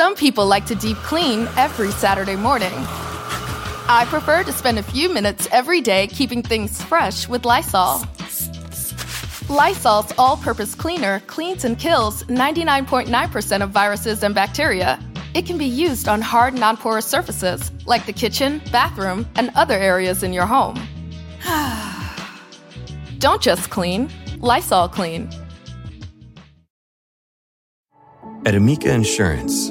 Some people like to deep clean every Saturday morning. I prefer to spend a few minutes every day keeping things fresh with Lysol. Lysol's all purpose cleaner cleans and kills 99.9% of viruses and bacteria. It can be used on hard, non porous surfaces like the kitchen, bathroom, and other areas in your home. Don't just clean, Lysol clean. At Amica Insurance,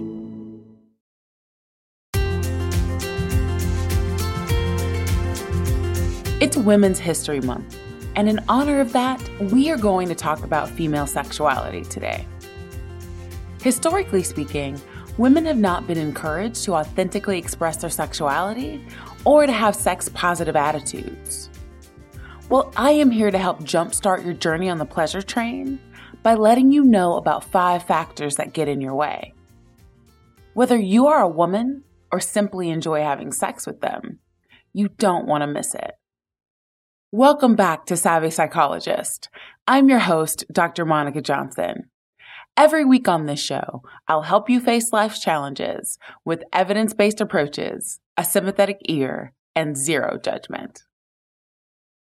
It's Women's History Month, and in honor of that, we are going to talk about female sexuality today. Historically speaking, women have not been encouraged to authentically express their sexuality or to have sex positive attitudes. Well, I am here to help jumpstart your journey on the pleasure train by letting you know about five factors that get in your way. Whether you are a woman or simply enjoy having sex with them, you don't want to miss it. Welcome back to Savvy Psychologist. I'm your host, Dr. Monica Johnson. Every week on this show, I'll help you face life's challenges with evidence based approaches, a sympathetic ear, and zero judgment.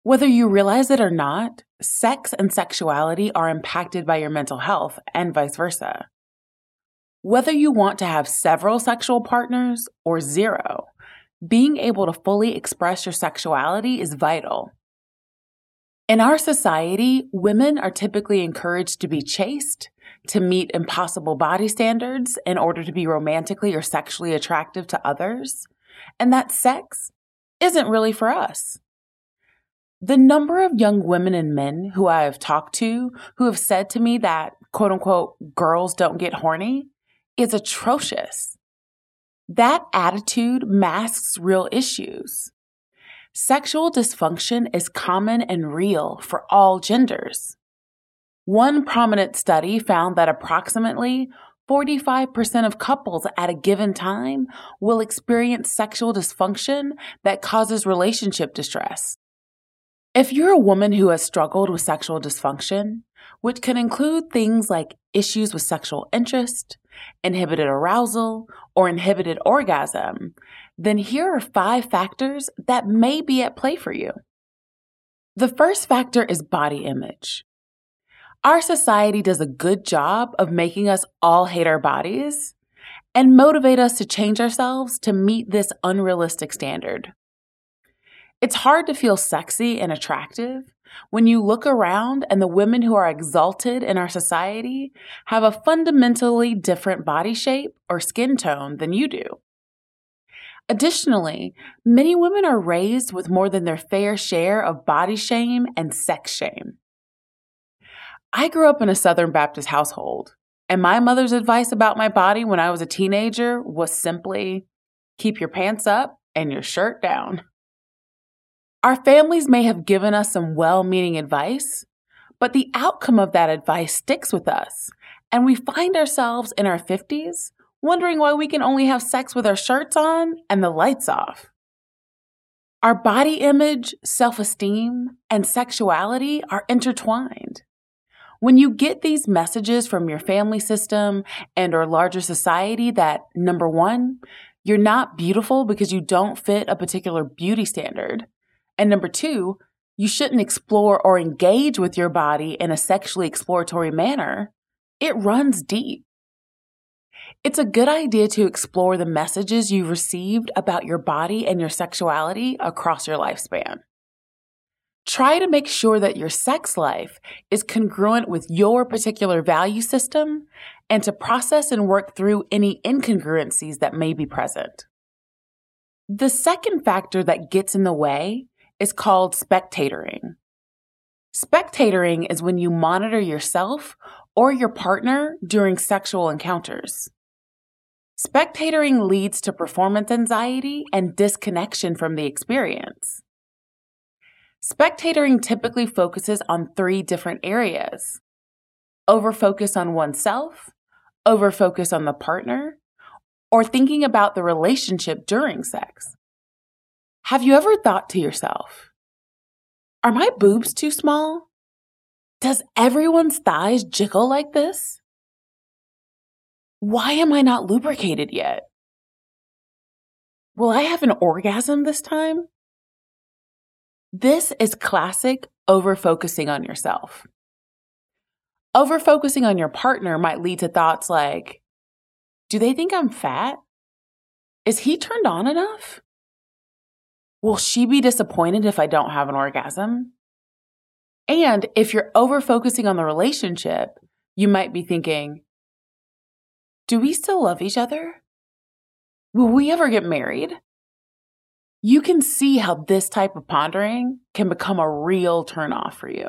Whether you realize it or not, sex and sexuality are impacted by your mental health and vice versa. Whether you want to have several sexual partners or zero, being able to fully express your sexuality is vital in our society, women are typically encouraged to be chaste, to meet impossible body standards in order to be romantically or sexually attractive to others, and that sex isn't really for us. The number of young women and men who I have talked to who have said to me that quote unquote girls don't get horny is atrocious. That attitude masks real issues. Sexual dysfunction is common and real for all genders. One prominent study found that approximately 45% of couples at a given time will experience sexual dysfunction that causes relationship distress. If you're a woman who has struggled with sexual dysfunction, which can include things like issues with sexual interest, inhibited arousal, or inhibited orgasm, then here are five factors that may be at play for you. The first factor is body image. Our society does a good job of making us all hate our bodies and motivate us to change ourselves to meet this unrealistic standard. It's hard to feel sexy and attractive when you look around and the women who are exalted in our society have a fundamentally different body shape or skin tone than you do. Additionally, many women are raised with more than their fair share of body shame and sex shame. I grew up in a Southern Baptist household, and my mother's advice about my body when I was a teenager was simply keep your pants up and your shirt down. Our families may have given us some well meaning advice, but the outcome of that advice sticks with us, and we find ourselves in our 50s wondering why we can only have sex with our shirts on and the lights off. Our body image, self esteem, and sexuality are intertwined. When you get these messages from your family system and or larger society that number one, you're not beautiful because you don't fit a particular beauty standard. And number two, you shouldn't explore or engage with your body in a sexually exploratory manner. It runs deep. It's a good idea to explore the messages you've received about your body and your sexuality across your lifespan. Try to make sure that your sex life is congruent with your particular value system and to process and work through any incongruencies that may be present. The second factor that gets in the way is called spectatoring. Spectatoring is when you monitor yourself or your partner during sexual encounters. Spectatoring leads to performance anxiety and disconnection from the experience. Spectatoring typically focuses on three different areas over focus on oneself, over focus on the partner, or thinking about the relationship during sex. Have you ever thought to yourself, are my boobs too small? Does everyone's thighs jiggle like this? Why am I not lubricated yet? Will I have an orgasm this time? This is classic over focusing on yourself. Over focusing on your partner might lead to thoughts like, do they think I'm fat? Is he turned on enough? Will she be disappointed if I don't have an orgasm? And if you're over focusing on the relationship, you might be thinking, do we still love each other? Will we ever get married? You can see how this type of pondering can become a real turnoff for you.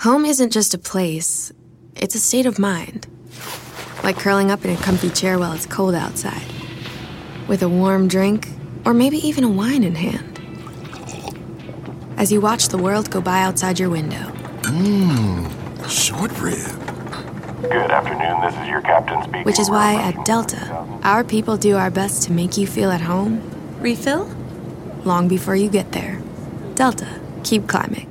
Home isn't just a place, it's a state of mind. Like curling up in a comfy chair while it's cold outside, with a warm drink, or maybe even a wine in hand. As you watch the world go by outside your window. Mmm, short rib. Good afternoon, this is your captain speaking. Which is why at Delta, our people do our best to make you feel at home. Refill? Long before you get there. Delta, keep climbing.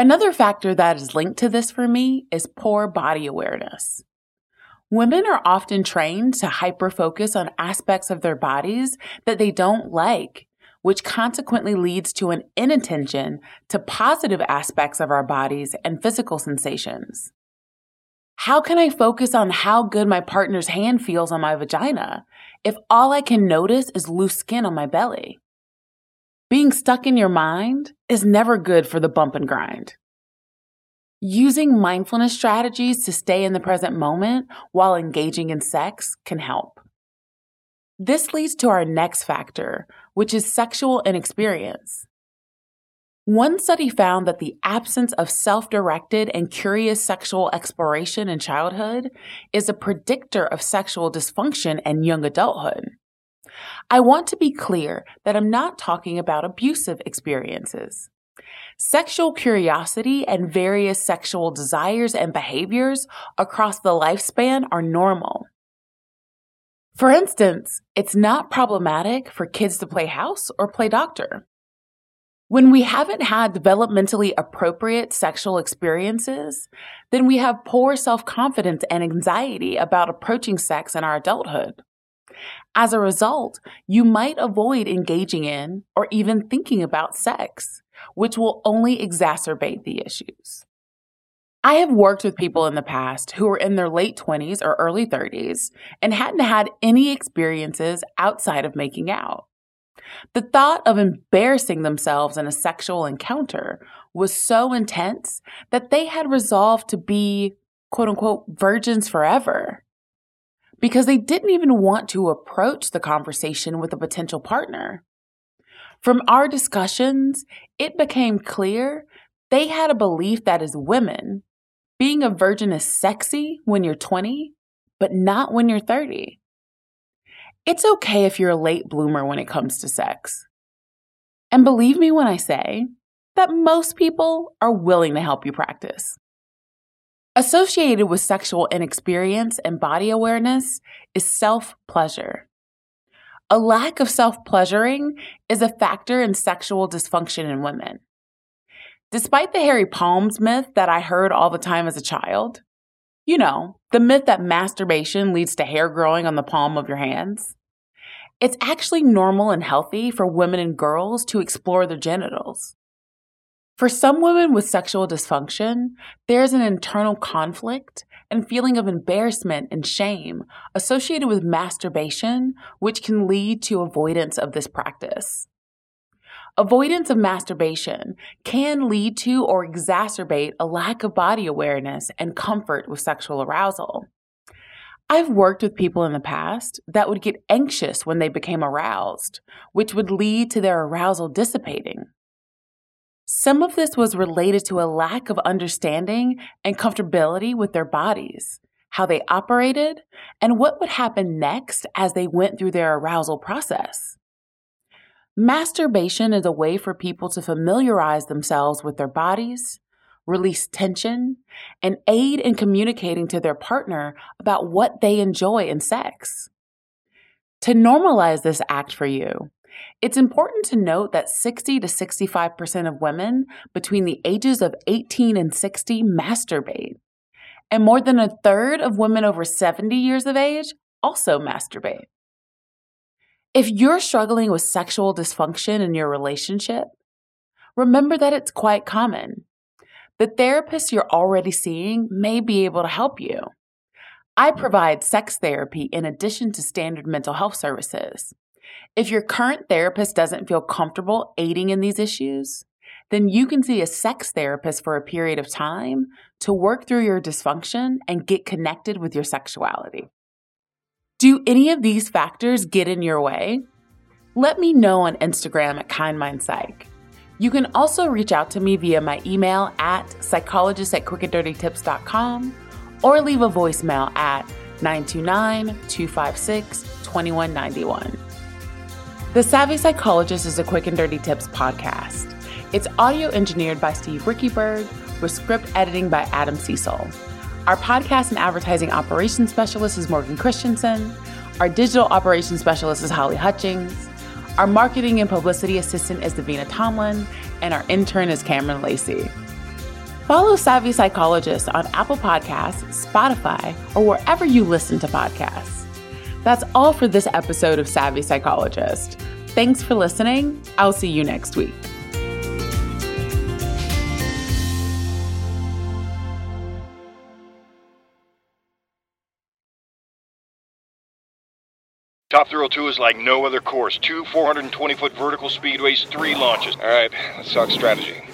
Another factor that is linked to this for me is poor body awareness. Women are often trained to hyper focus on aspects of their bodies that they don't like, which consequently leads to an inattention to positive aspects of our bodies and physical sensations. How can I focus on how good my partner's hand feels on my vagina if all I can notice is loose skin on my belly? Being stuck in your mind is never good for the bump and grind. Using mindfulness strategies to stay in the present moment while engaging in sex can help. This leads to our next factor, which is sexual inexperience. One study found that the absence of self directed and curious sexual exploration in childhood is a predictor of sexual dysfunction and young adulthood. I want to be clear that I'm not talking about abusive experiences. Sexual curiosity and various sexual desires and behaviors across the lifespan are normal. For instance, it's not problematic for kids to play house or play doctor. When we haven't had developmentally appropriate sexual experiences, then we have poor self confidence and anxiety about approaching sex in our adulthood. As a result, you might avoid engaging in or even thinking about sex, which will only exacerbate the issues. I have worked with people in the past who were in their late 20s or early 30s and hadn't had any experiences outside of making out. The thought of embarrassing themselves in a sexual encounter was so intense that they had resolved to be quote unquote virgins forever because they didn't even want to approach the conversation with a potential partner. From our discussions, it became clear they had a belief that as women, being a virgin is sexy when you're 20, but not when you're 30. It's okay if you're a late bloomer when it comes to sex. And believe me when I say, that most people are willing to help you practice. Associated with sexual inexperience and body awareness is self pleasure. A lack of self pleasuring is a factor in sexual dysfunction in women. Despite the hairy palms myth that I heard all the time as a child, you know, the myth that masturbation leads to hair growing on the palm of your hands, it's actually normal and healthy for women and girls to explore their genitals. For some women with sexual dysfunction, there's an internal conflict and feeling of embarrassment and shame associated with masturbation, which can lead to avoidance of this practice. Avoidance of masturbation can lead to or exacerbate a lack of body awareness and comfort with sexual arousal. I've worked with people in the past that would get anxious when they became aroused, which would lead to their arousal dissipating. Some of this was related to a lack of understanding and comfortability with their bodies, how they operated, and what would happen next as they went through their arousal process. Masturbation is a way for people to familiarize themselves with their bodies, release tension, and aid in communicating to their partner about what they enjoy in sex. To normalize this act for you, it's important to note that 60 to 65% of women between the ages of 18 and 60 masturbate. And more than a third of women over 70 years of age also masturbate. If you're struggling with sexual dysfunction in your relationship, remember that it's quite common. The therapist you're already seeing may be able to help you. I provide sex therapy in addition to standard mental health services. If your current therapist doesn't feel comfortable aiding in these issues, then you can see a sex therapist for a period of time to work through your dysfunction and get connected with your sexuality. Do any of these factors get in your way? Let me know on Instagram at KindMindPsych. You can also reach out to me via my email at psychologist at quickanddirtytips.com or leave a voicemail at 929 256 2191. The Savvy Psychologist is a Quick and Dirty Tips podcast. It's audio engineered by Steve Riekeberg with script editing by Adam Cecil. Our podcast and advertising operations specialist is Morgan Christensen. Our digital operations specialist is Holly Hutchings. Our marketing and publicity assistant is Davina Tomlin. And our intern is Cameron Lacey. Follow Savvy Psychologist on Apple Podcasts, Spotify, or wherever you listen to podcasts. That's all for this episode of Savvy Psychologist. Thanks for listening. I'll see you next week. Top Thrill 2 is like no other course. Two 420 foot vertical speedways, three launches. All right, let's talk strategy.